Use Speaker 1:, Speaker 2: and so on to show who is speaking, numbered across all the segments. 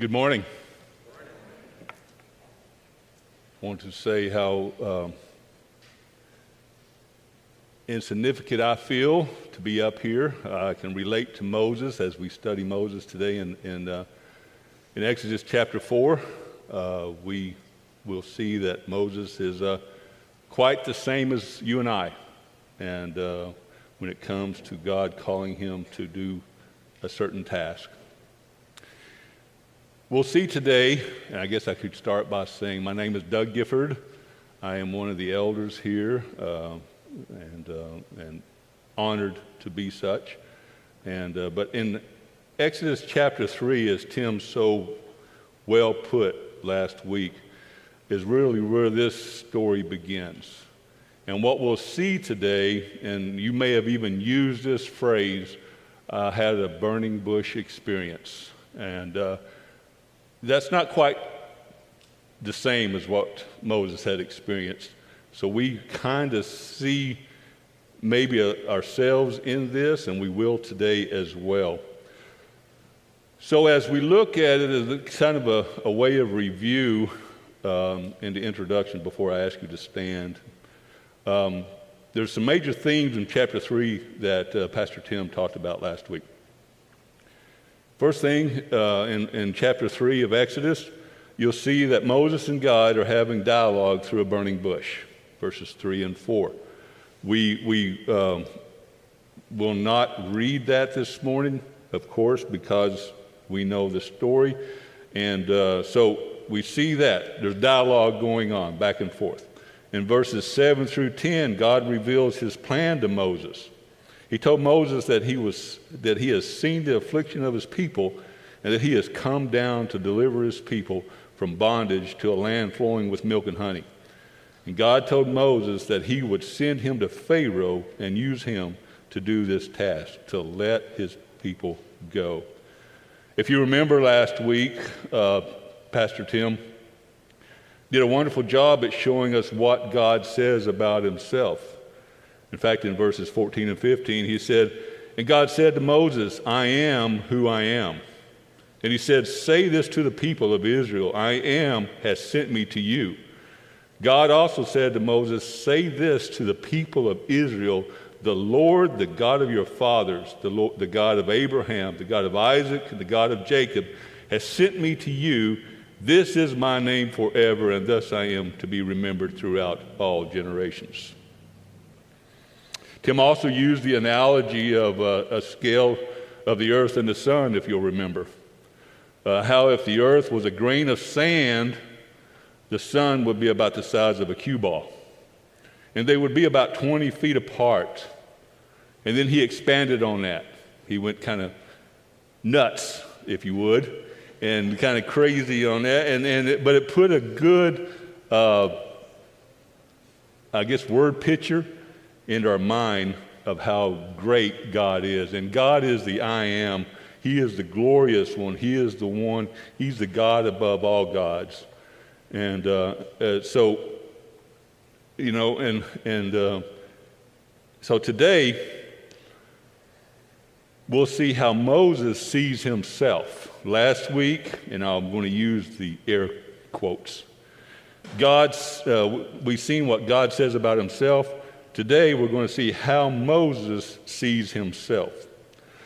Speaker 1: Good morning. I want to say how um, insignificant I feel to be up here. I can relate to Moses as we study Moses today in, in, uh, in Exodus chapter 4. Uh, we will see that Moses is uh, quite the same as you and I. And uh, when it comes to God calling him to do a certain task. We'll see today, and I guess I could start by saying my name is Doug Gifford. I am one of the elders here uh, and, uh, and honored to be such. And, uh, but in Exodus chapter 3, as Tim so well put last week, is really where this story begins. And what we'll see today, and you may have even used this phrase, uh, had a burning bush experience. And uh, that's not quite the same as what Moses had experienced. So we kind of see maybe a, ourselves in this, and we will today as well. So as we look at it as kind of a, a way of review um, in the introduction before I ask you to stand, um, there's some major themes in chapter 3 that uh, Pastor Tim talked about last week. First thing uh, in, in chapter 3 of Exodus, you'll see that Moses and God are having dialogue through a burning bush, verses 3 and 4. We, we um, will not read that this morning, of course, because we know the story. And uh, so we see that. There's dialogue going on back and forth. In verses 7 through 10, God reveals his plan to Moses. He told Moses that he, was, that he has seen the affliction of his people and that he has come down to deliver his people from bondage to a land flowing with milk and honey. And God told Moses that he would send him to Pharaoh and use him to do this task, to let his people go. If you remember last week, uh, Pastor Tim did a wonderful job at showing us what God says about himself. In fact, in verses 14 and 15, he said, And God said to Moses, I am who I am. And he said, Say this to the people of Israel I am has sent me to you. God also said to Moses, Say this to the people of Israel The Lord, the God of your fathers, the, Lord, the God of Abraham, the God of Isaac, the God of Jacob, has sent me to you. This is my name forever, and thus I am to be remembered throughout all generations. Tim also used the analogy of a, a scale of the earth and the sun, if you'll remember. Uh, how if the earth was a grain of sand, the sun would be about the size of a cue ball. And they would be about 20 feet apart. And then he expanded on that. He went kind of nuts, if you would, and kind of crazy on that. And, and it, but it put a good, uh, I guess, word picture into our mind of how great God is. And God is the I am. He is the glorious one. He is the one, He's the God above all gods. And uh, uh, so, you know, and, and uh, so today, we'll see how Moses sees himself. Last week, and I'm going to use the air quotes, God's, uh, we've seen what God says about himself. Today, we're going to see how Moses sees himself.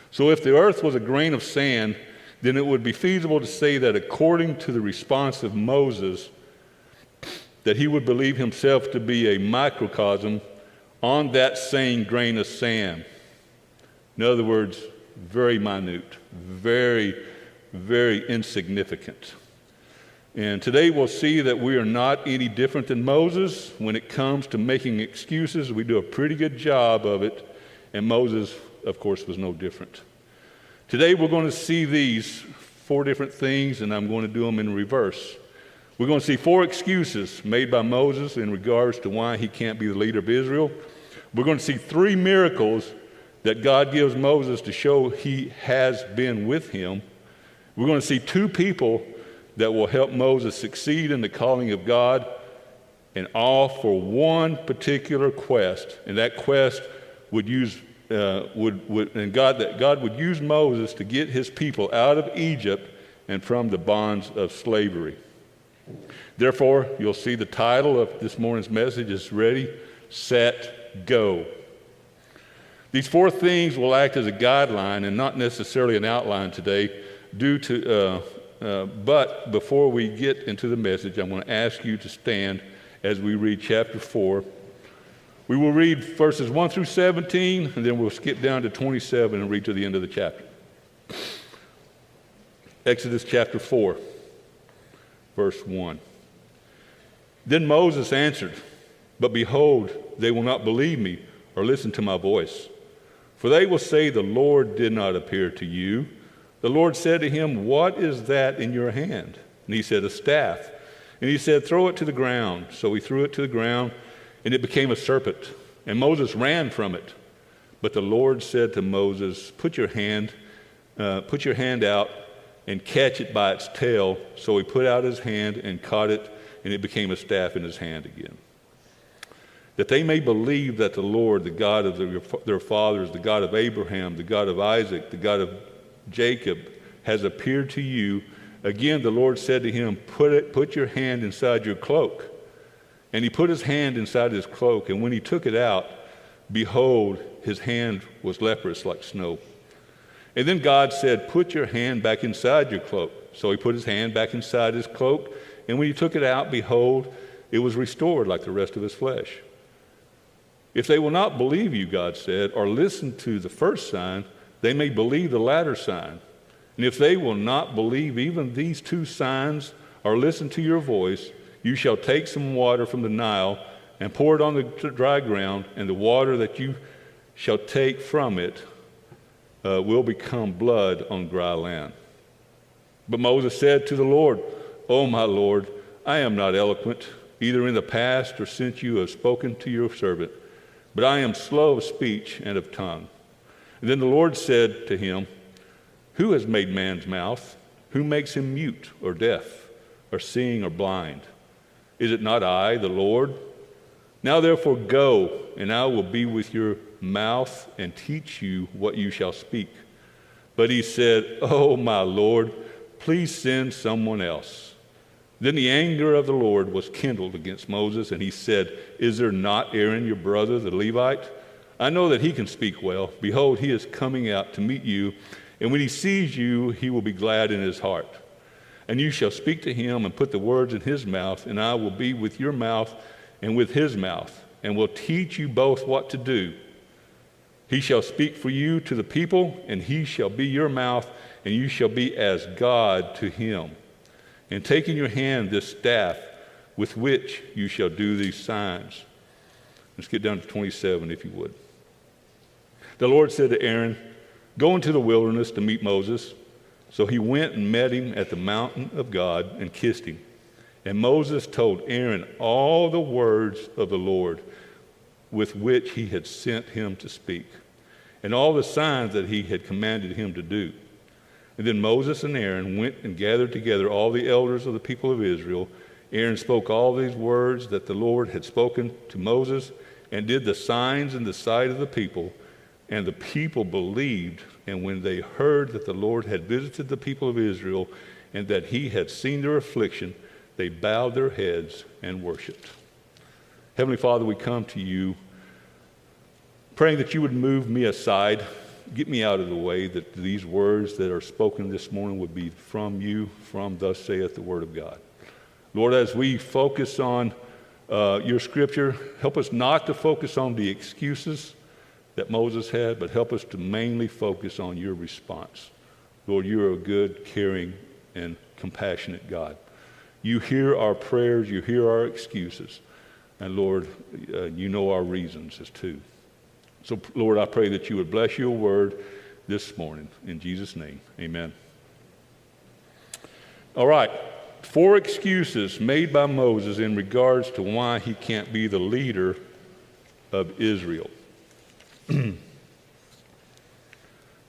Speaker 1: So, if the earth was a grain of sand, then it would be feasible to say that according to the response of Moses, that he would believe himself to be a microcosm on that same grain of sand. In other words, very minute, very, very insignificant. And today we'll see that we are not any different than Moses when it comes to making excuses. We do a pretty good job of it, and Moses, of course, was no different. Today we're going to see these four different things, and I'm going to do them in reverse. We're going to see four excuses made by Moses in regards to why he can't be the leader of Israel. We're going to see three miracles that God gives Moses to show he has been with him. We're going to see two people that will help Moses succeed in the calling of God, and all for one particular quest. And that quest would use, uh, would, would, and God, that God would use Moses to get his people out of Egypt and from the bonds of slavery. Therefore, you'll see the title of this morning's message is Ready, Set, Go. These four things will act as a guideline and not necessarily an outline today, due to, uh, uh, but before we get into the message, I'm going to ask you to stand as we read chapter 4. We will read verses 1 through 17, and then we'll skip down to 27 and read to the end of the chapter. Exodus chapter 4, verse 1. Then Moses answered, But behold, they will not believe me or listen to my voice. For they will say, The Lord did not appear to you. The Lord said to him, What is that in your hand? And he said, A staff. And he said, Throw it to the ground. So he threw it to the ground, and it became a serpent. And Moses ran from it. But the Lord said to Moses, Put your hand, uh, put your hand out and catch it by its tail. So he put out his hand and caught it and it became a staff in his hand again. That they may believe that the Lord, the God of their fathers, the God of Abraham, the God of Isaac, the God of Jacob, has appeared to you. Again, the Lord said to him, Put, it, put your hand inside your cloak. And he put his hand inside his cloak, and when he took it out, behold, his hand was leprous like snow. And then God said, Put your hand back inside your cloak. So he put his hand back inside his cloak, and when he took it out, behold, it was restored like the rest of his flesh. If they will not believe you, God said, or listen to the first sign, they may believe the latter sign. And if they will not believe even these two signs or listen to your voice, you shall take some water from the Nile and pour it on the dry ground, and the water that you shall take from it uh, will become blood on dry land. But Moses said to the Lord, O my Lord, I am not eloquent, either in the past or since you have spoken to your servant, but I am slow of speech and of tongue. And then the Lord said to him, Who has made man's mouth? Who makes him mute or deaf or seeing or blind? Is it not I, the Lord? Now therefore go, and I will be with your mouth and teach you what you shall speak. But he said, Oh, my Lord, please send someone else. Then the anger of the Lord was kindled against Moses, and he said, Is there not Aaron your brother, the Levite? I know that he can speak well. Behold, he is coming out to meet you, and when he sees you, he will be glad in his heart. And you shall speak to him and put the words in his mouth, and I will be with your mouth and with his mouth, and will teach you both what to do. He shall speak for you to the people, and he shall be your mouth, and you shall be as God to him and take in your hand this staff with which you shall do these signs. Let's get down to 27, if you would. The Lord said to Aaron, Go into the wilderness to meet Moses. So he went and met him at the mountain of God and kissed him. And Moses told Aaron all the words of the Lord with which he had sent him to speak, and all the signs that he had commanded him to do. And then Moses and Aaron went and gathered together all the elders of the people of Israel. Aaron spoke all these words that the Lord had spoken to Moses and did the signs in the sight of the people. And the people believed. And when they heard that the Lord had visited the people of Israel and that he had seen their affliction, they bowed their heads and worshiped. Heavenly Father, we come to you praying that you would move me aside get me out of the way that these words that are spoken this morning would be from you, from thus saith the word of God. Lord, as we focus on uh, your scripture, help us not to focus on the excuses that Moses had, but help us to mainly focus on your response. Lord, you're a good, caring, and compassionate God. You hear our prayers, you hear our excuses, and Lord, uh, you know our reasons as too. So, Lord, I pray that you would bless your word this morning. In Jesus' name, amen. All right, four excuses made by Moses in regards to why he can't be the leader of Israel.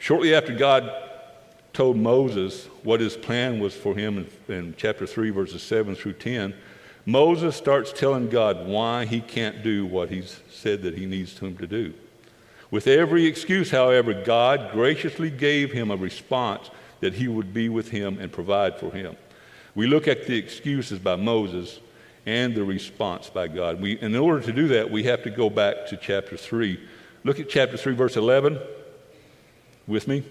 Speaker 1: Shortly after God told Moses what his plan was for him in, in, chapter 3, verses 7 through 10, Moses starts telling God why he can't do what he's said that he needs him to do. With every excuse, however, God graciously gave him a response that he would be with him and provide for him. We look at the excuses by Moses and the response by God. We, in order to do that, we have to go back to chapter 3. Look at chapter 3, verse 11. With me?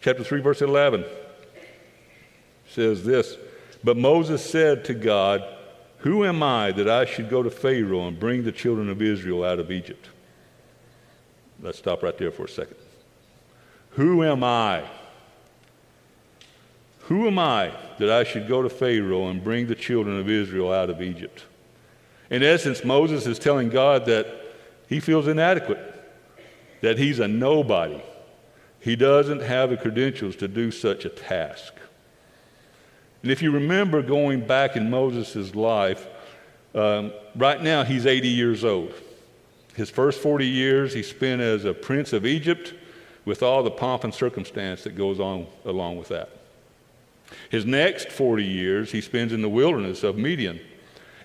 Speaker 1: Chapter 3, verse 11 says this But Moses said to God, Who am I that I should go to Pharaoh and bring the children of Israel out of Egypt? Let's stop right there for a second. Who am I? Who am I that I should go to Pharaoh and bring the children of Israel out of Egypt? In essence, Moses is telling God that he feels inadequate, that he's a nobody. He doesn't have the credentials to do such a task. And if you remember going back in Moses' life, um, right now he's 80 years old. His first 40 years he spent as a prince of Egypt with all the pomp and circumstance that goes on along with that. His next 40 years he spends in the wilderness of Midian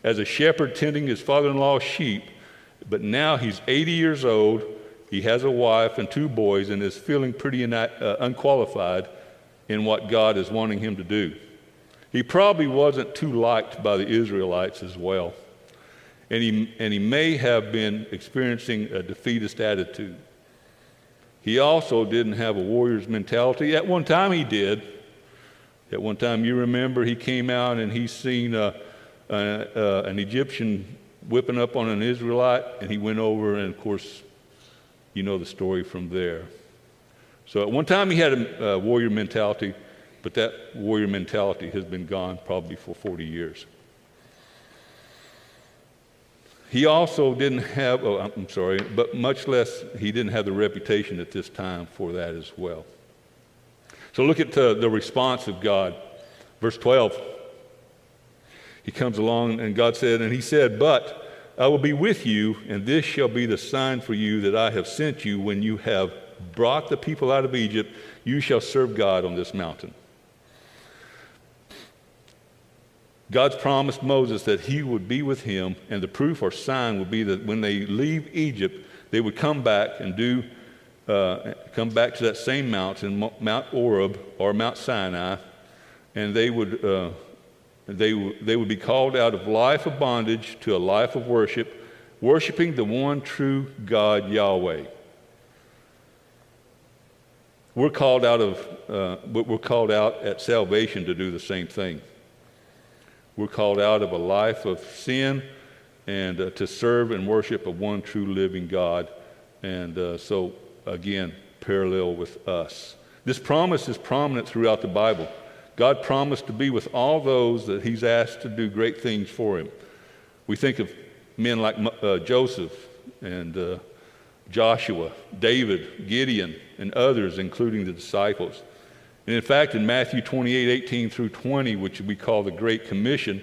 Speaker 1: as a shepherd tending his father in law's sheep. But now he's 80 years old, he has a wife and two boys, and is feeling pretty uh, unqualified in what God is wanting him to do. He probably wasn't too liked by the Israelites as well. And he, and he may have been experiencing a defeatist attitude. He also didn't have a warrior's mentality. At one time, he did. At one time, you remember, he came out and he seen uh, uh, an Egyptian whipping up on an Israelite, and he went over, and of course, you know the story from there. So at one time, he had a, warrior mentality, but that warrior mentality has been gone probably for 40 years. He also didn't have, oh, I'm sorry, but much less, he didn't have the reputation at this time for that as well. So look at uh, the response of God. Verse 12. He comes along, and God said, And he said, But I will be with you, and this shall be the sign for you that I have sent you when you have brought the people out of Egypt. You shall serve God on this mountain. God's promised Moses that he would be with him, and the proof or sign would be that when they leave Egypt, they would come back and do, uh, come back to that same mountain, Mount Horeb or Mount Sinai, and they would, uh, they, they would be called out of life of bondage to a life of worship, worshiping the one true God, Yahweh. We're called out of, uh, we're called out at salvation to do the same thing. We're called out of a life of sin and uh, to serve and worship a one true living God. And uh, so, again, parallel with us. This promise is prominent throughout the Bible. God promised to be with all those that He's asked to do great things for Him. We think of men like uh, Joseph and uh, Joshua, David, Gideon, and others, including the disciples. And in fact, in Matthew 28 18 through 20, which we call the Great Commission,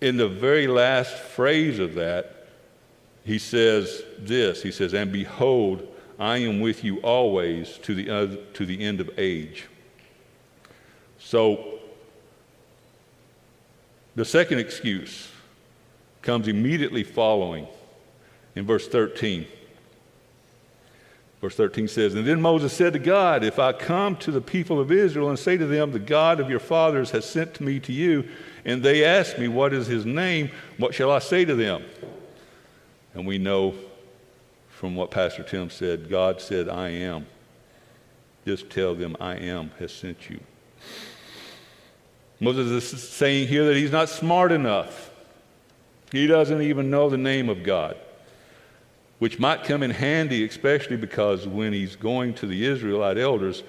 Speaker 1: in the very last phrase of that, he says this He says, And behold, I am with you always to the, uh, to the end of age. So, the second excuse comes immediately following in verse 13. Verse 13 says, And then Moses said to God, If I come to the people of Israel and say to them, The God of your fathers has sent me to you, and they ask me, What is his name? What shall I say to them? And we know from what Pastor Tim said, God said, I am. Just tell them, I am has sent you. Moses is saying here that he's not smart enough. He doesn't even know the name of God which might come in handy, especially because when he's going to the Israelite elders,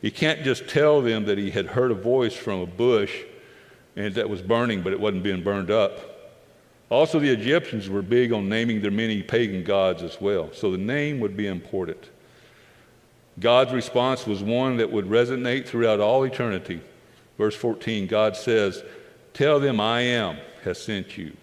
Speaker 1: he can't just tell them that he had heard a voice from a bush and that was burning, but it wasn't being burned up. Also, the Egyptians were big on naming their many pagan gods as well, so the name would be important. God's response was one that would resonate throughout all eternity. Verse 14, God says, Tell them I am has sent you.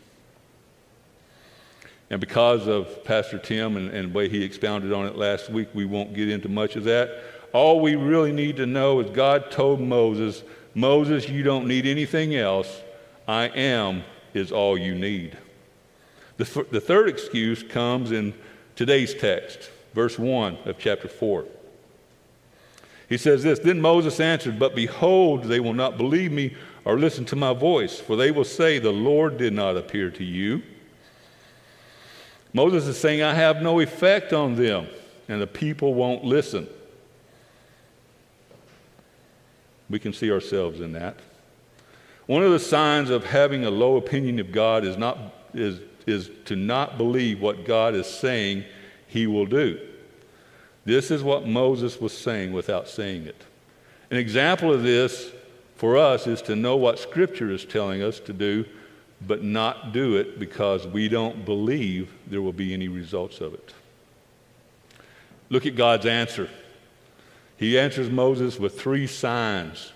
Speaker 1: And because of Pastor Tim and, and the way he expounded on it last week, we won't get into much of that. All we really need to know is God told Moses, Moses, you don't need anything else. I am is all you need. The, the third excuse comes in today's text, verse 1 of chapter 4. He says this Then Moses answered, But behold, they will not believe me or listen to my voice, for they will say, The Lord did not appear to you. Moses is saying, I have no effect on them, and the people won't listen. We can see ourselves in that. One of the signs of having a low opinion of God is, not, is, is to not believe what God is saying he will do. This is what Moses was saying without saying it. An example of this for us is to know what Scripture is telling us to do, but not do it because we don't believe there will be any results of it. Look at God's answer. He answers Moses with three signs.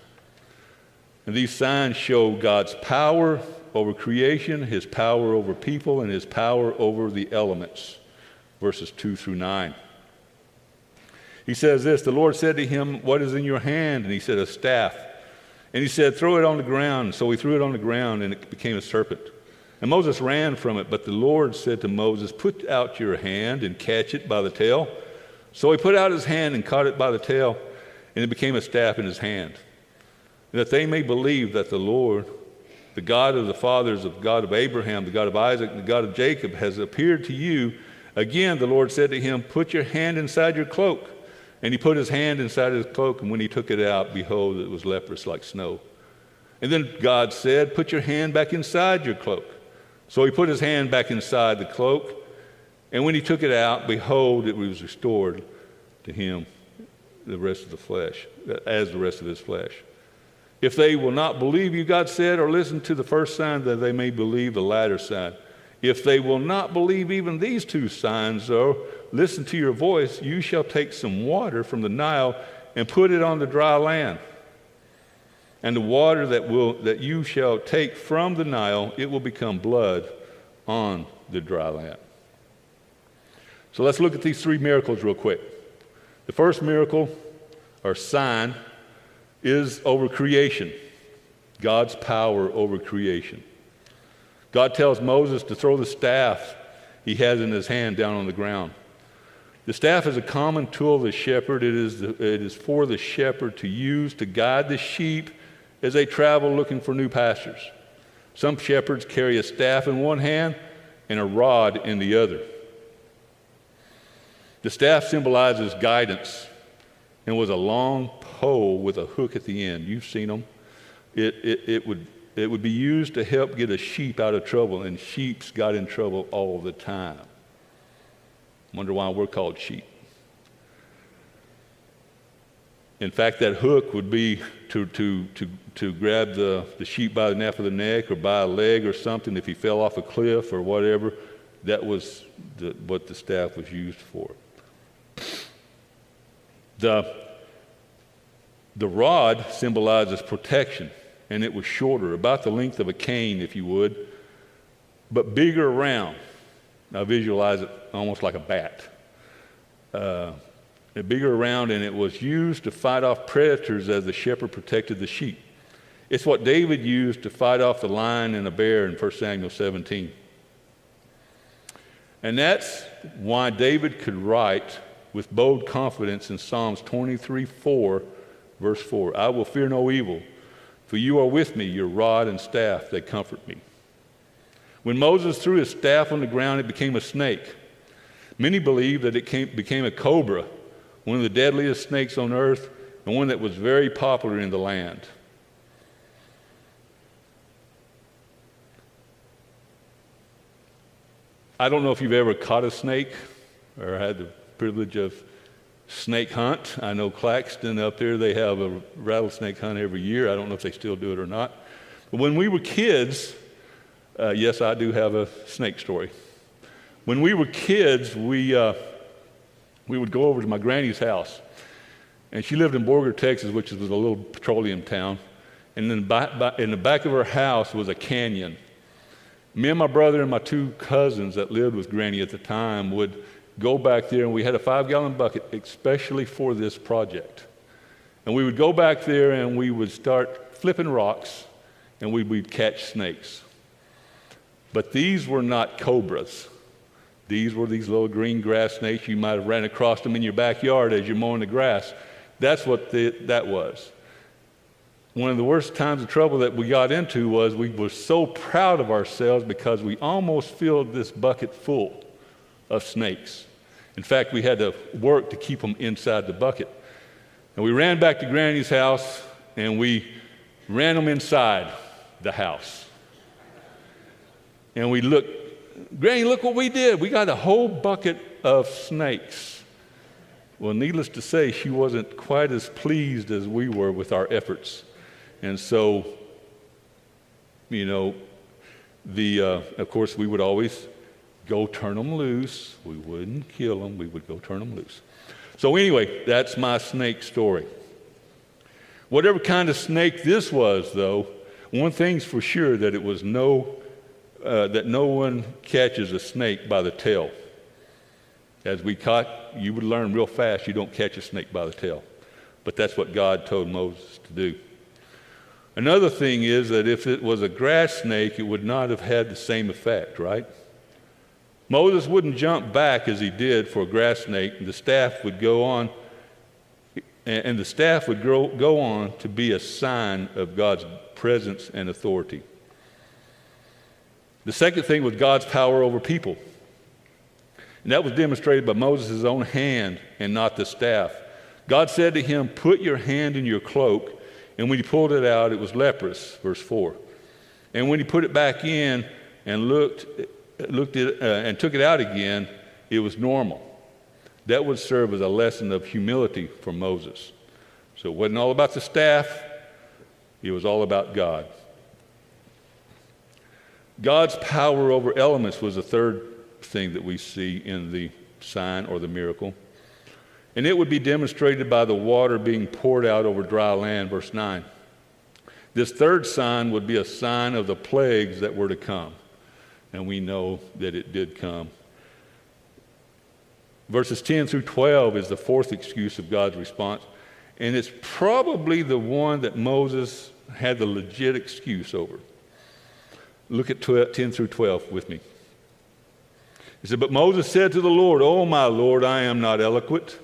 Speaker 1: And these signs show God's power over creation, his power over people, and his power over the elements. Verses 2 through 9. He says this The Lord said to him, What is in your hand? And he said, A staff. And he said, Throw it on the ground. So he threw it on the ground, and it became a serpent. And Moses ran from it, but the Lord said to Moses, Put out your hand and catch it by the tail. So he put out his hand and caught it by the tail, and it became a staff in his hand. And That they may believe that the Lord, the God of the fathers, the God of Abraham, the God of Isaac, the God of Jacob, has appeared to you. Again, the Lord said to him, Put your hand inside your cloak. And he put his hand inside his cloak, and when he took it out, behold, it was leprous like snow. And then God said, Put your hand back inside your cloak. So he put his hand back inside the cloak, and when he took it out, behold, it was restored to him the rest of the flesh, as the rest of his flesh. If they will not believe you, God said, or listen to the first sign, that they may believe the latter sign. If they will not believe even these two signs, though, listen to your voice, you shall take some water from the Nile and put it on the dry land. And the water that, will, that you shall take from the Nile, it will become blood on the dry land. So let's look at these three miracles real quick. The first miracle or sign is over creation, God's power over creation. God tells Moses to throw the staff he has in his hand down on the ground. The staff is a common tool of the shepherd. It is, the, it is for the shepherd to use to guide the sheep as they travel looking for new pastures. Some shepherds carry a staff in one hand and a rod in the other. The staff symbolizes guidance and was a long pole with a hook at the end. You've seen them. It, it, it, would, it would be used to help get a sheep out of trouble, and sheeps got in trouble all the time. Wonder why we're called sheep. In fact, that hook would be to, to, to, to grab the, the sheep by the nape of the neck or by a leg or something if he fell off a cliff or whatever. That was the, what the staff was used for. The, the rod symbolizes protection, and it was shorter, about the length of a cane, if you would, but bigger around. Now visualize it almost like a bat. Uh, bigger around, and it was used to fight off predators as the shepherd protected the sheep. It's what David used to fight off the lion and the bear in 1 Samuel 17. And that's why David could write with bold confidence in Psalms 23 4, verse 4 I will fear no evil, for you are with me, your rod and staff, they comfort me. When Moses threw his staff on the ground, it became a snake. Many believe that it came, became a cobra, one of the deadliest snakes on earth, and one that was very popular in the land. I don't know if you've ever caught a snake or had the privilege of snake hunt. I know Claxton up there, they have a rattlesnake hunt every year. I don't know if they still do it or not. But when we were kids, uh, yes, I do have a snake story. When we were kids, we, uh, we would go over to my granny's house. And she lived in Borger, Texas, which was a little petroleum town. And in the, back, in the back of her house was a canyon. Me and my brother and my two cousins that lived with Granny at the time would go back there, and we had a five gallon bucket especially for this project. And we would go back there and we would start flipping rocks and we would catch snakes. But these were not cobras. These were these little green grass snakes. You might have ran across them in your backyard as you're mowing the grass. That's what the, that was. One of the worst times of trouble that we got into was we were so proud of ourselves because we almost filled this bucket full of snakes. In fact, we had to work to keep them inside the bucket. And we ran back to Granny's house and we ran them inside the house. And we looked, Granny, look what we did. We got a whole bucket of snakes. Well, needless to say, she wasn't quite as pleased as we were with our efforts. And so, you know, the, uh, of course, we would always go turn them loose. We wouldn't kill them, we would go turn them loose. So, anyway, that's my snake story. Whatever kind of snake this was, though, one thing's for sure that it was no, uh, that no one catches a snake by the tail. As we caught, you would learn real fast you don't catch a snake by the tail. But that's what God told Moses to do. Another thing is that if it was a grass snake, it would not have had the same effect, right? Moses wouldn't jump back as he did for a grass snake, and the staff would go on, and the staff would grow, go on to be a sign of God's presence and authority. The second thing was God's power over people. And that was demonstrated by Moses' own hand and not the staff. God said to him, Put your hand in your cloak. And when he pulled it out, it was leprous, verse 4. And when he put it back in and looked, looked at, uh, and took it out again, it was normal. That would serve as a lesson of humility for Moses. So it wasn't all about the staff, it was all about God. God's power over elements was the third thing that we see in the sign or the miracle. And it would be demonstrated by the water being poured out over dry land, verse 9. This third sign would be a sign of the plagues that were to come. And we know that it did come. Verses 10 through 12 is the fourth excuse of God's response. And it's probably the one that Moses had the legit excuse over. Look at 12, 10 through 12 with me. He said, But Moses said to the Lord, Oh, my Lord, I am not eloquent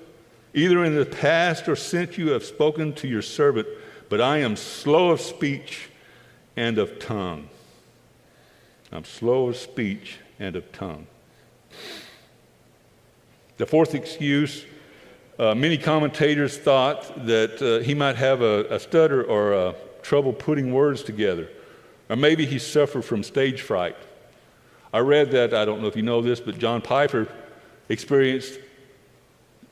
Speaker 1: Either in the past or since you have spoken to your servant, but I am slow of speech and of tongue. I'm slow of speech and of tongue. The fourth excuse uh, many commentators thought that uh, he might have a, a stutter or a trouble putting words together, or maybe he suffered from stage fright. I read that, I don't know if you know this, but John Piper experienced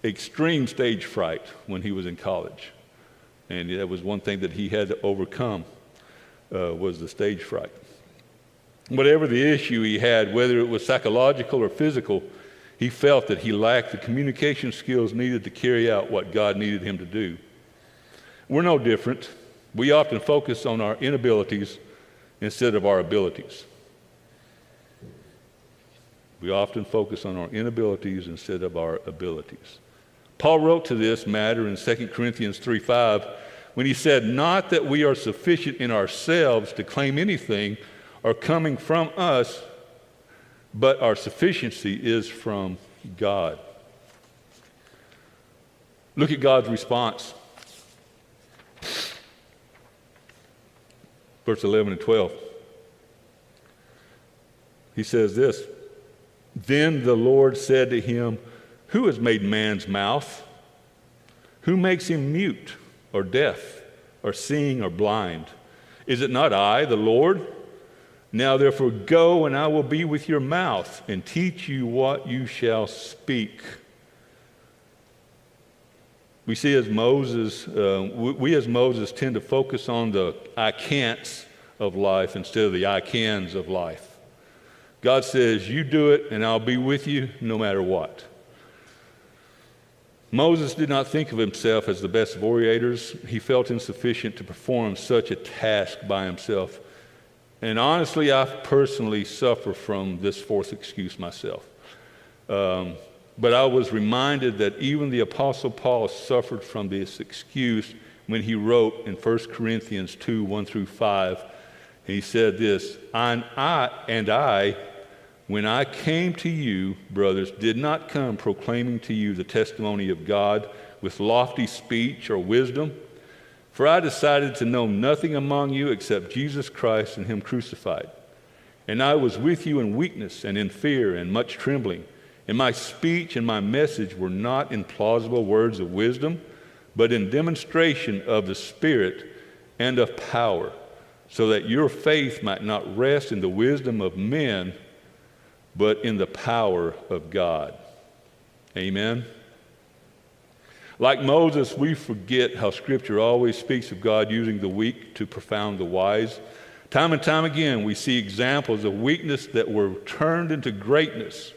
Speaker 1: extreme stage fright when he was in college. And that was one thing that he had to overcome uh, was the stage fright. Whatever the issue he had, whether it was psychological or physical, he felt that he lacked the communication skills needed to carry out what God needed him to do. We're no different. We often focus on our inabilities instead of our abilities. We often focus on our inabilities instead of our abilities. Paul wrote to this matter in 2 Corinthians 3 5 when he said, Not that we are sufficient in ourselves to claim anything or coming from us, but our sufficiency is from God. Look at God's response. Verse 11 and 12. He says this Then the Lord said to him, who has made man's mouth? Who makes him mute or deaf or seeing or blind? Is it not I, the Lord? Now therefore go, and I will be with your mouth and teach you what you shall speak. We see as Moses, uh, we as Moses tend to focus on the I can'ts of life instead of the I cans of life. God says, You do it, and I'll be with you no matter what. Moses did not think of himself as the best of orators. He felt insufficient to perform such a task by himself. And honestly, I personally suffer from this fourth excuse myself. Um, but I was reminded that even the Apostle Paul suffered from this excuse when he wrote in 1 Corinthians 2 1 through 5. He said this, and I, and I when I came to you, brothers, did not come proclaiming to you the testimony of God with lofty speech or wisdom. For I decided to know nothing among you except Jesus Christ and Him crucified. And I was with you in weakness and in fear and much trembling. And my speech and my message were not in plausible words of wisdom, but in demonstration of the Spirit and of power, so that your faith might not rest in the wisdom of men, but in the power of God. Amen. Like Moses, we forget how Scripture always speaks of God using the weak to profound the wise. Time and time again, we see examples of weakness that were turned into greatness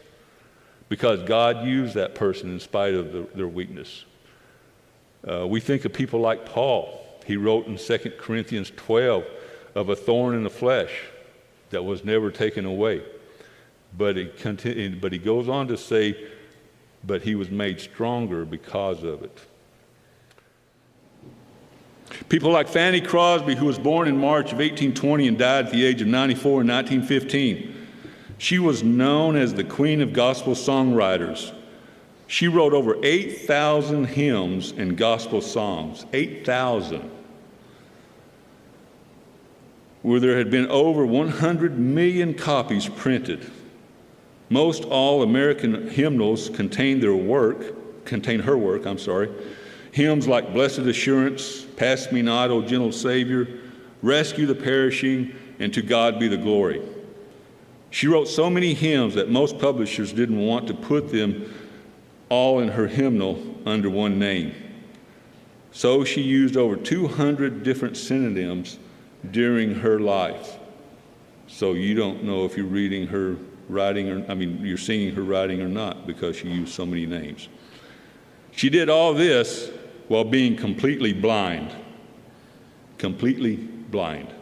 Speaker 1: because God used that person in spite of the, their weakness. Uh, we think of people like Paul. He wrote in 2 Corinthians 12 of a thorn in the flesh that was never taken away. But he, continue, but he goes on to say, but he was made stronger because of it. People like Fanny Crosby, who was born in March of 1820 and died at the age of 94 in 1915. She was known as the Queen of Gospel Songwriters. She wrote over 8,000 hymns and gospel songs. 8,000. Where there had been over 100 million copies printed. Most all American hymnals contain their work, contain her work, I'm sorry. Hymns like Blessed Assurance, Pass Me Not, O Gentle Savior, Rescue the Perishing, and To God Be the Glory. She wrote so many hymns that most publishers didn't want to put them all in her hymnal under one name. So she used over 200 different synonyms during her life. So you don't know if you're reading her writing, or I mean, you're singing her writing or not because she used so many names. She did all this while being completely blind. Completely blind.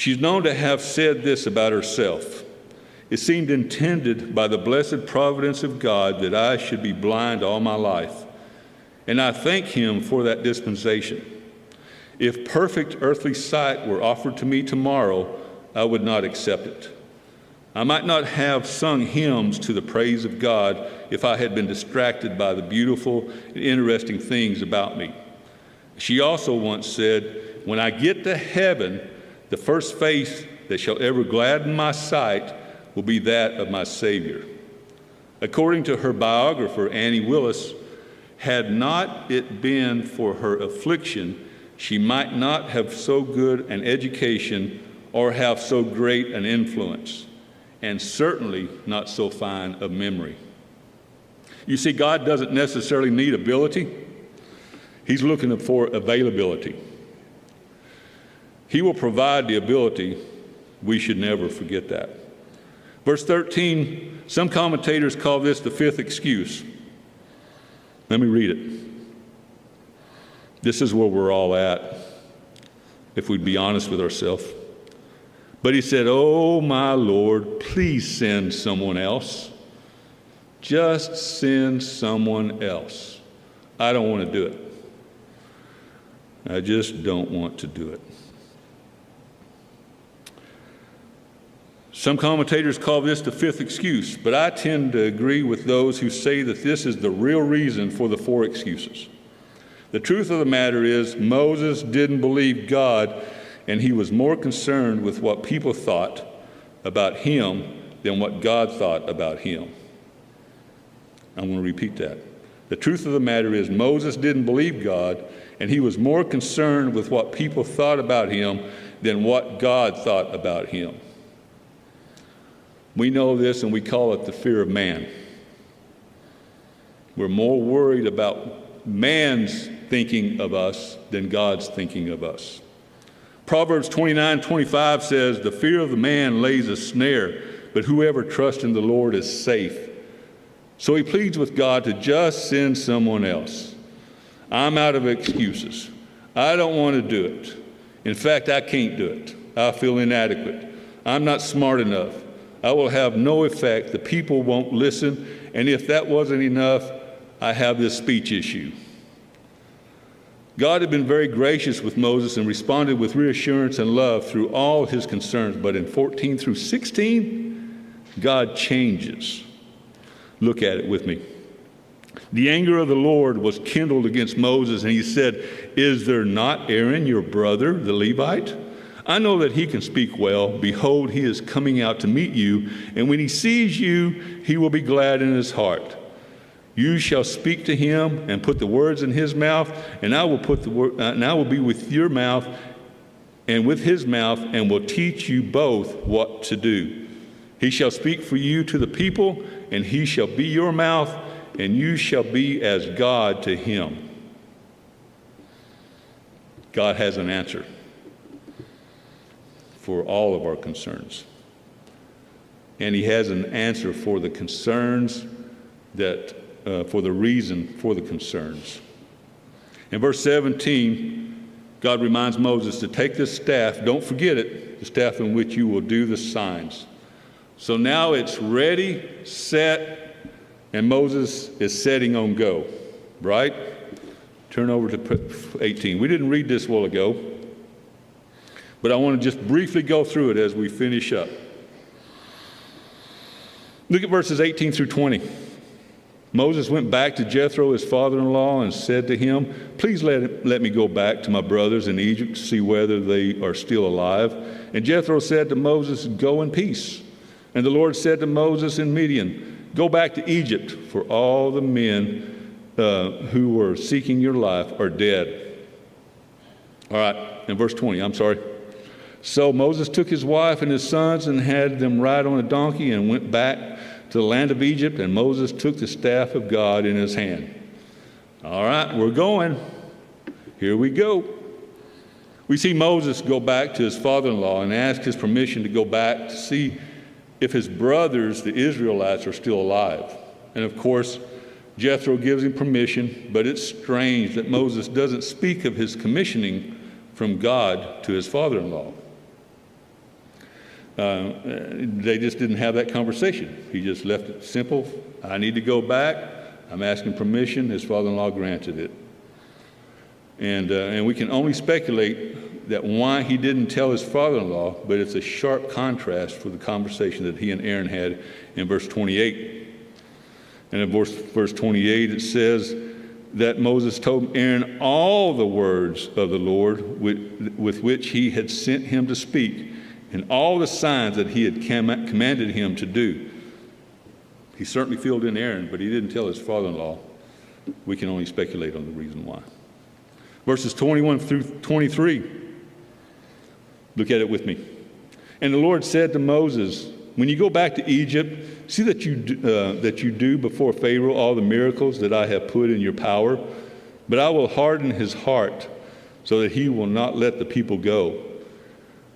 Speaker 1: She's known to have said this about herself. It seemed intended by the blessed providence of God that I should be blind all my life. And I thank Him for that dispensation. If perfect earthly sight were offered to me tomorrow, I would not accept it. I might not have sung hymns to the praise of God if I had been distracted by the beautiful and interesting things about me. She also once said, When I get to heaven, the first face that shall ever gladden my sight will be that of my Savior. According to her biographer, Annie Willis, had not it been for her affliction, she might not have so good an education or have so great an influence and certainly not so fine a memory. You see, God doesn't necessarily need ability, He's looking for availability. He will provide the ability. We should never forget that. Verse 13, some commentators call this the fifth excuse. Let me read it. This is where we're all at, if we'd be honest with ourselves. But he said, Oh, my Lord, please send someone else. Just send someone else. I don't want to do it. I just don't want to do it. Some commentators call this the fifth excuse, but I tend to agree with those who say that this is the real reason for the four excuses. The truth of the matter is, Moses didn't believe God and he was more concerned with what people thought about him than what God thought about him. I'm going to repeat that. The truth of the matter is, Moses didn't believe God, and he was more concerned with what people thought about him than what God thought about him. We know this and we call it the fear of man. We're more worried about man's thinking of us than God's thinking of us. Proverbs 29 25 says, The fear of the man lays a snare, but whoever trusts in the Lord is safe. So he pleads with God to just send someone else. I'm out of excuses. I don't want to do it. In fact, I can't do it. I feel inadequate. I'm not smart enough. I will have no effect. The people won't listen. And if that wasn't enough, I have this speech issue. God had been very gracious with Moses and responded with reassurance and love through all his concerns. But in 14 through 16, God changes. Look at it with me. The anger of the Lord was kindled against Moses, and he said, Is there not Aaron, your brother, the Levite? I know that he can speak well. Behold, he is coming out to meet you, and when he sees you, he will be glad in his heart. You shall speak to him and put the words in his mouth, and I will put the word, uh, and I will be with your mouth and with his mouth, and will teach you both what to do. He shall speak for you to the people, and he shall be your mouth, and you shall be as God to him. God has an answer for all of our concerns. And he has an answer for the concerns that, uh, for the reason for the concerns. In verse 17, God reminds Moses to take this staff, don't forget it, the staff in which you will do the signs. So now it's ready, set, and Moses is setting on go, right? Turn over to 18. We didn't read this while ago, but I want to just briefly go through it as we finish up. Look at verses 18 through 20. Moses went back to Jethro, his father in law, and said to him, Please let, let me go back to my brothers in Egypt to see whether they are still alive. And Jethro said to Moses, Go in peace. And the Lord said to Moses in Midian, Go back to Egypt, for all the men uh, who were seeking your life are dead. All right, in verse 20, I'm sorry. So Moses took his wife and his sons and had them ride on a donkey and went back to the land of Egypt, and Moses took the staff of God in his hand. All right, we're going. Here we go. We see Moses go back to his father in law and ask his permission to go back to see if his brothers, the Israelites, are still alive. And of course, Jethro gives him permission, but it's strange that Moses doesn't speak of his commissioning from God to his father in law. Uh, they just didn't have that conversation. He just left it simple. I need to go back. I'm asking permission. His father in law granted it. And, uh, and we can only speculate that why he didn't tell his father in law, but it's a sharp contrast for the conversation that he and Aaron had in verse 28. And in verse, verse 28, it says that Moses told Aaron all the words of the Lord with, with which he had sent him to speak and all the signs that he had commanded him to do. He certainly filled in Aaron, but he didn't tell his father in law. We can only speculate on the reason why. Verses 21 through 23. Look at it with me. And the Lord said to Moses, When you go back to Egypt, see that you, uh, that you do before Pharaoh all the miracles that I have put in your power, but I will harden his heart so that he will not let the people go.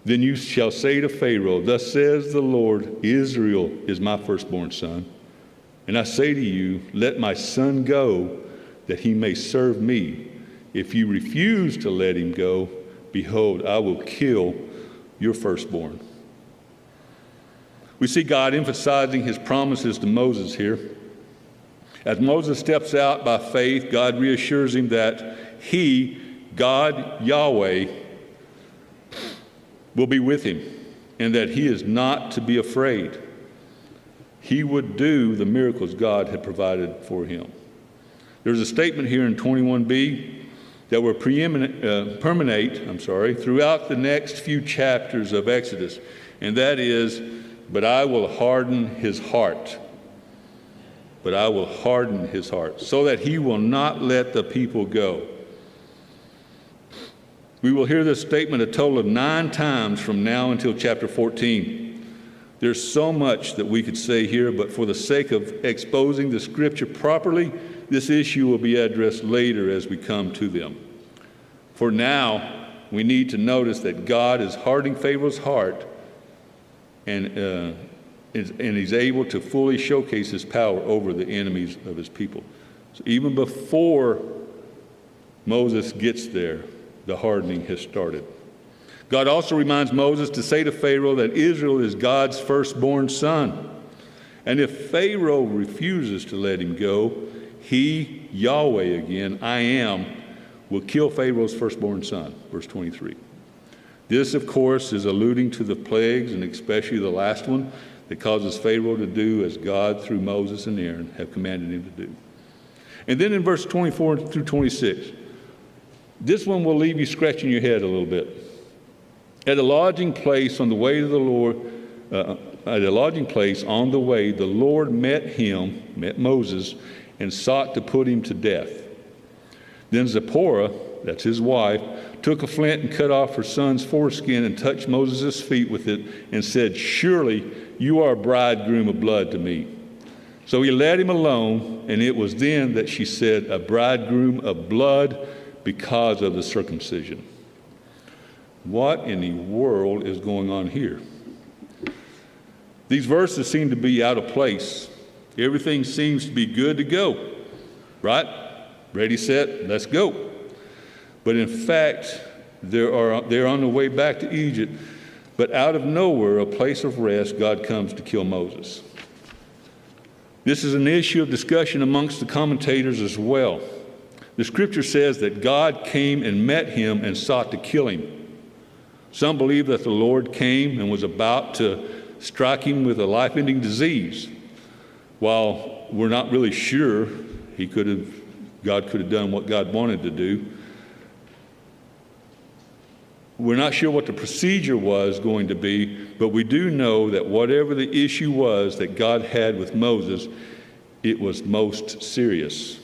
Speaker 1: Then you shall say to Pharaoh, Thus says the Lord, Israel is my firstborn son. And I say to you, Let my son go, that he may serve me. If you refuse to let him go, behold, I will kill your firstborn. We see God emphasizing his promises to Moses here. As Moses steps out by faith, God reassures him that he, God, Yahweh, will be with him and that he is not to be afraid. He would do the miracles God had provided for him. There's a statement here in 21b that will preeminent, uh, permeate, I'm sorry, throughout the next few chapters of Exodus, and that is, but I will harden his heart. But I will harden his heart so that he will not let the people go. We will hear this statement a total of nine times from now until chapter 14. There's so much that we could say here, but for the sake of exposing the scripture properly, this issue will be addressed later as we come to them. For now, we need to notice that God is hardening Pharaoh's heart and, uh, and he's able to fully showcase his power over the enemies of his people. So even before Moses gets there, the hardening has started. God also reminds Moses to say to Pharaoh that Israel is God's firstborn son. And if Pharaoh refuses to let him go, he, Yahweh again, I am, will kill Pharaoh's firstborn son. Verse 23. This, of course, is alluding to the plagues, and especially the last one that causes Pharaoh to do as God, through Moses and Aaron, have commanded him to do. And then in verse 24 through 26, this one will leave you scratching your head a little bit. At a lodging place on the way to the Lord, uh, at a lodging place on the way, the Lord met him, met Moses, and sought to put him to death. Then Zipporah, that's his wife, took a flint and cut off her son's foreskin and touched Moses' feet with it and said, Surely you are a bridegroom of blood to me. So he let him alone, and it was then that she said, A bridegroom of blood because of the circumcision. What in the world is going on here? These verses seem to be out of place. Everything seems to be good to go, right? Ready, set, let's go. But in fact, they're, they're on the way back to Egypt. But out of nowhere, a place of rest, God comes to kill Moses. This is an issue of discussion amongst the commentators as well. The scripture says that God came and met him and sought to kill him. Some believe that the Lord came and was about to strike him with a life ending disease. While we're not really sure he could have, God could have done what God wanted to do, we're not sure what the procedure was going to be, but we do know that whatever the issue was that God had with Moses, it was most serious.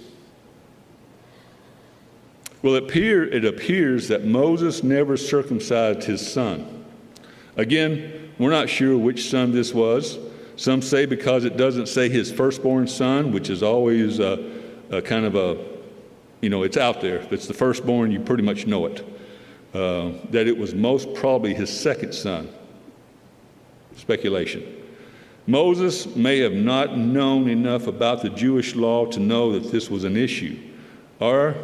Speaker 1: Well, it, appear, it appears that Moses never circumcised his son. Again, we're not sure which son this was. Some say because it doesn't say his firstborn son, which is always a, a kind of a, you know, it's out there. If it's the firstborn, you pretty much know it. Uh, that it was most probably his second son. Speculation. Moses may have not known enough about the Jewish law to know that this was an issue, or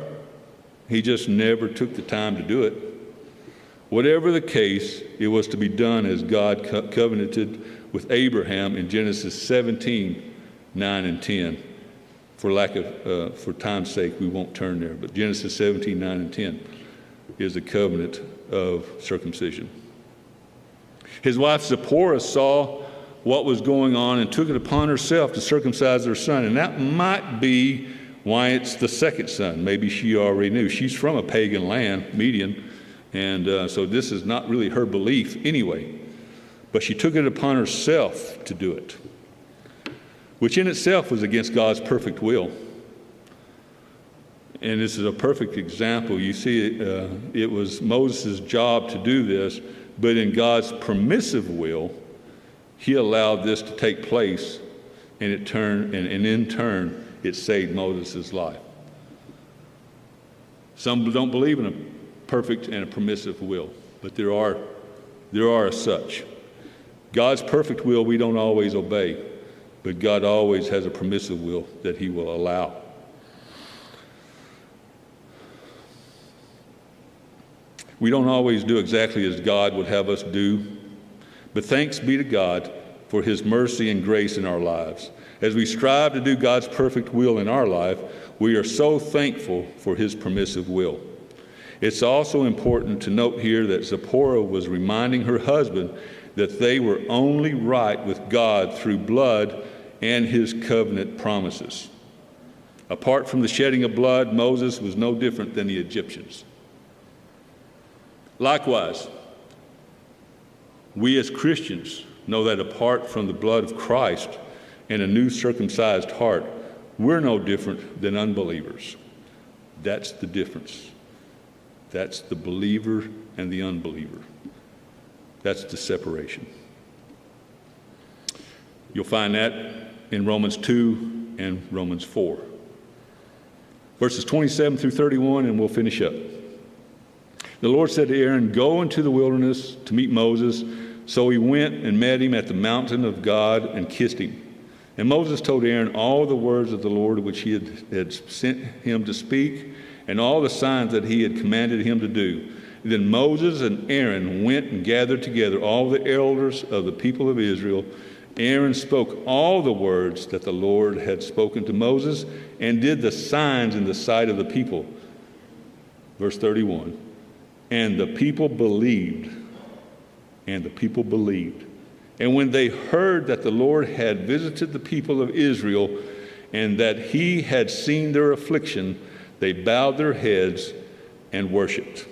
Speaker 1: he just never took the time to do it. Whatever the case, it was to be done as God co- covenanted with Abraham in Genesis 17 9 and 10. For lack of, uh, for time's sake, we won't turn there, but Genesis 17 9 and 10 is the covenant of circumcision. His wife Zipporah saw what was going on and took it upon herself to circumcise her son. And that might be why it's the second son. Maybe she already knew. She's from a pagan land, Midian, and uh, so this is not really her belief anyway. But she took it upon herself to do it, which in itself was against God's perfect will and this is a perfect example. You see, uh, it was Moses' job to do this, but in God's permissive will, he allowed this to take place, and it turned, and, and in turn, it saved Moses' life. Some don't believe in a perfect and a permissive will, but there are, there are such. God's perfect will we don't always obey, but God always has a permissive will that He will allow. We don't always do exactly as God would have us do, but thanks be to God for His mercy and grace in our lives. As we strive to do God's perfect will in our life, we are so thankful for His permissive will. It's also important to note here that Zipporah was reminding her husband that they were only right with God through blood and His covenant promises. Apart from the shedding of blood, Moses was no different than the Egyptians. Likewise, we as Christians know that apart from the blood of Christ and a new circumcised heart, we're no different than unbelievers. That's the difference. That's the believer and the unbeliever. That's the separation. You'll find that in Romans 2 and Romans 4. Verses 27 through 31, and we'll finish up. The Lord said to Aaron, Go into the wilderness to meet Moses. So he went and met him at the mountain of God and kissed him. And Moses told Aaron all the words of the Lord which he had, had sent him to speak, and all the signs that he had commanded him to do. Then Moses and Aaron went and gathered together all the elders of the people of Israel. Aaron spoke all the words that the Lord had spoken to Moses and did the signs in the sight of the people. Verse 31. And the people believed. And the people believed. And when they heard that the Lord had visited the people of Israel and that he had seen their affliction, they bowed their heads and worshiped.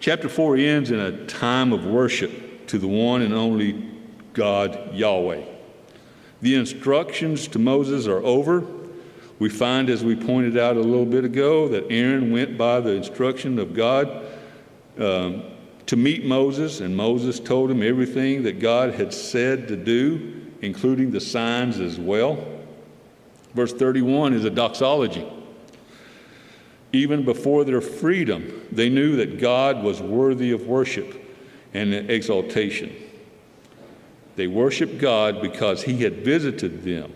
Speaker 1: Chapter 4 ends in a time of worship to the one and only God, Yahweh. The instructions to Moses are over. We find, as we pointed out a little bit ago, that Aaron went by the instruction of God um, to meet Moses, and Moses told him everything that God had said to do, including the signs as well. Verse 31 is a doxology. Even before their freedom, they knew that God was worthy of worship and exaltation. They worshiped God because He had visited them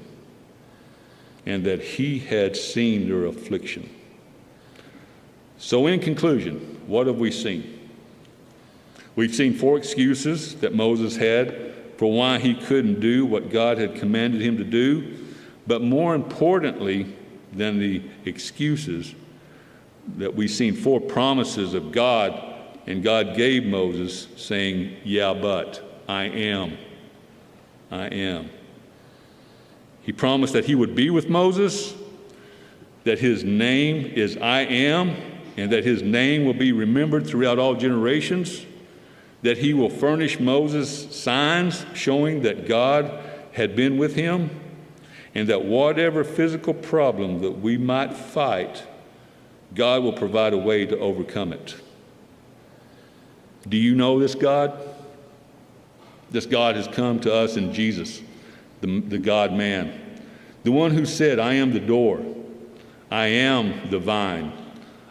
Speaker 1: and that He had seen their affliction. So, in conclusion, what have we seen? We've seen four excuses that Moses had for why he couldn't do what God had commanded him to do, but more importantly than the excuses, that we've seen four promises of God, and God gave Moses, saying, Yeah, but I am. I am. He promised that he would be with Moses, that his name is I am, and that his name will be remembered throughout all generations, that he will furnish Moses signs showing that God had been with him, and that whatever physical problem that we might fight, God will provide a way to overcome it. Do you know this God? This God has come to us in Jesus, the, the God man, the one who said, I am the door, I am the vine,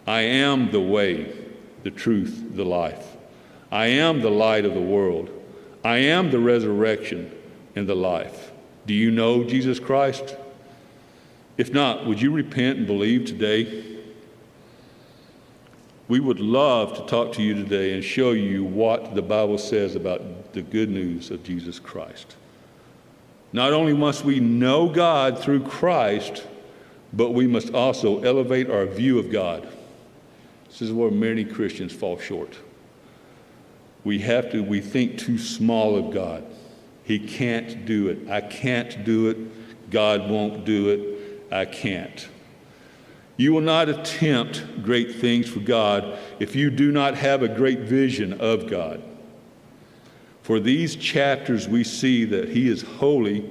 Speaker 1: I am the way, the truth, the life. I am the light of the world. I am the resurrection and the life. Do you know Jesus Christ? If not, would you repent and believe today? We would love to talk to you today and show you what the Bible says about the good news of Jesus Christ. Not only must we know God through Christ, but we must also elevate our view of God. This is where many Christians fall short. We have to, we think too small of God. He can't do it. I can't do it. God won't do it. I can't. You will not attempt great things for God if you do not have a great vision of God. For these chapters, we see that He is holy.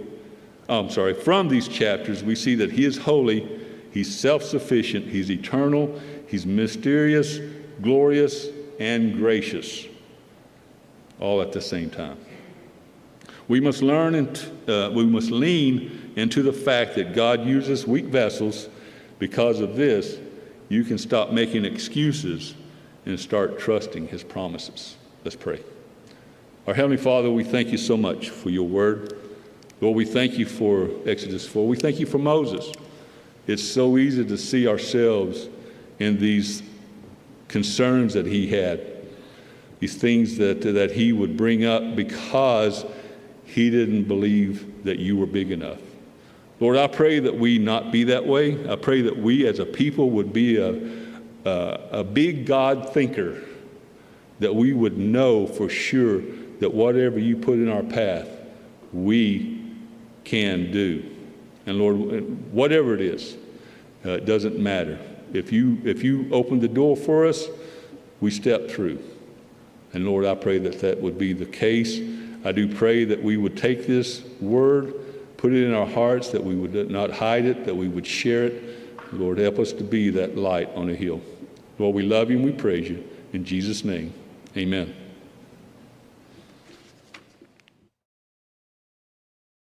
Speaker 1: Oh, I'm sorry, from these chapters, we see that He is holy, He's self sufficient, He's eternal, He's mysterious, glorious, and gracious, all at the same time. We must learn and uh, we must lean into the fact that God uses weak vessels because of this, you can stop making excuses and start trusting His promises. Let's pray. Our Heavenly Father, we thank you so much for your word. Lord, we thank you for Exodus 4. We thank you for Moses. It's so easy to see ourselves in these concerns that he had, these things that, that he would bring up because he didn't believe that you were big enough. Lord, I pray that we not be that way. I pray that we as a people would be a, a, a big God thinker, that we would know for sure that whatever you put in our path, we can do. And Lord, whatever it is, uh, it doesn't matter. If you, if you open the door for us, we step through. And Lord, I pray that that would be the case. I do pray that we would take this word put it in our hearts, that we would not hide it, that we would share it. Lord, help us to be that light on a hill. Lord, we love you and we praise you. In Jesus' name, amen.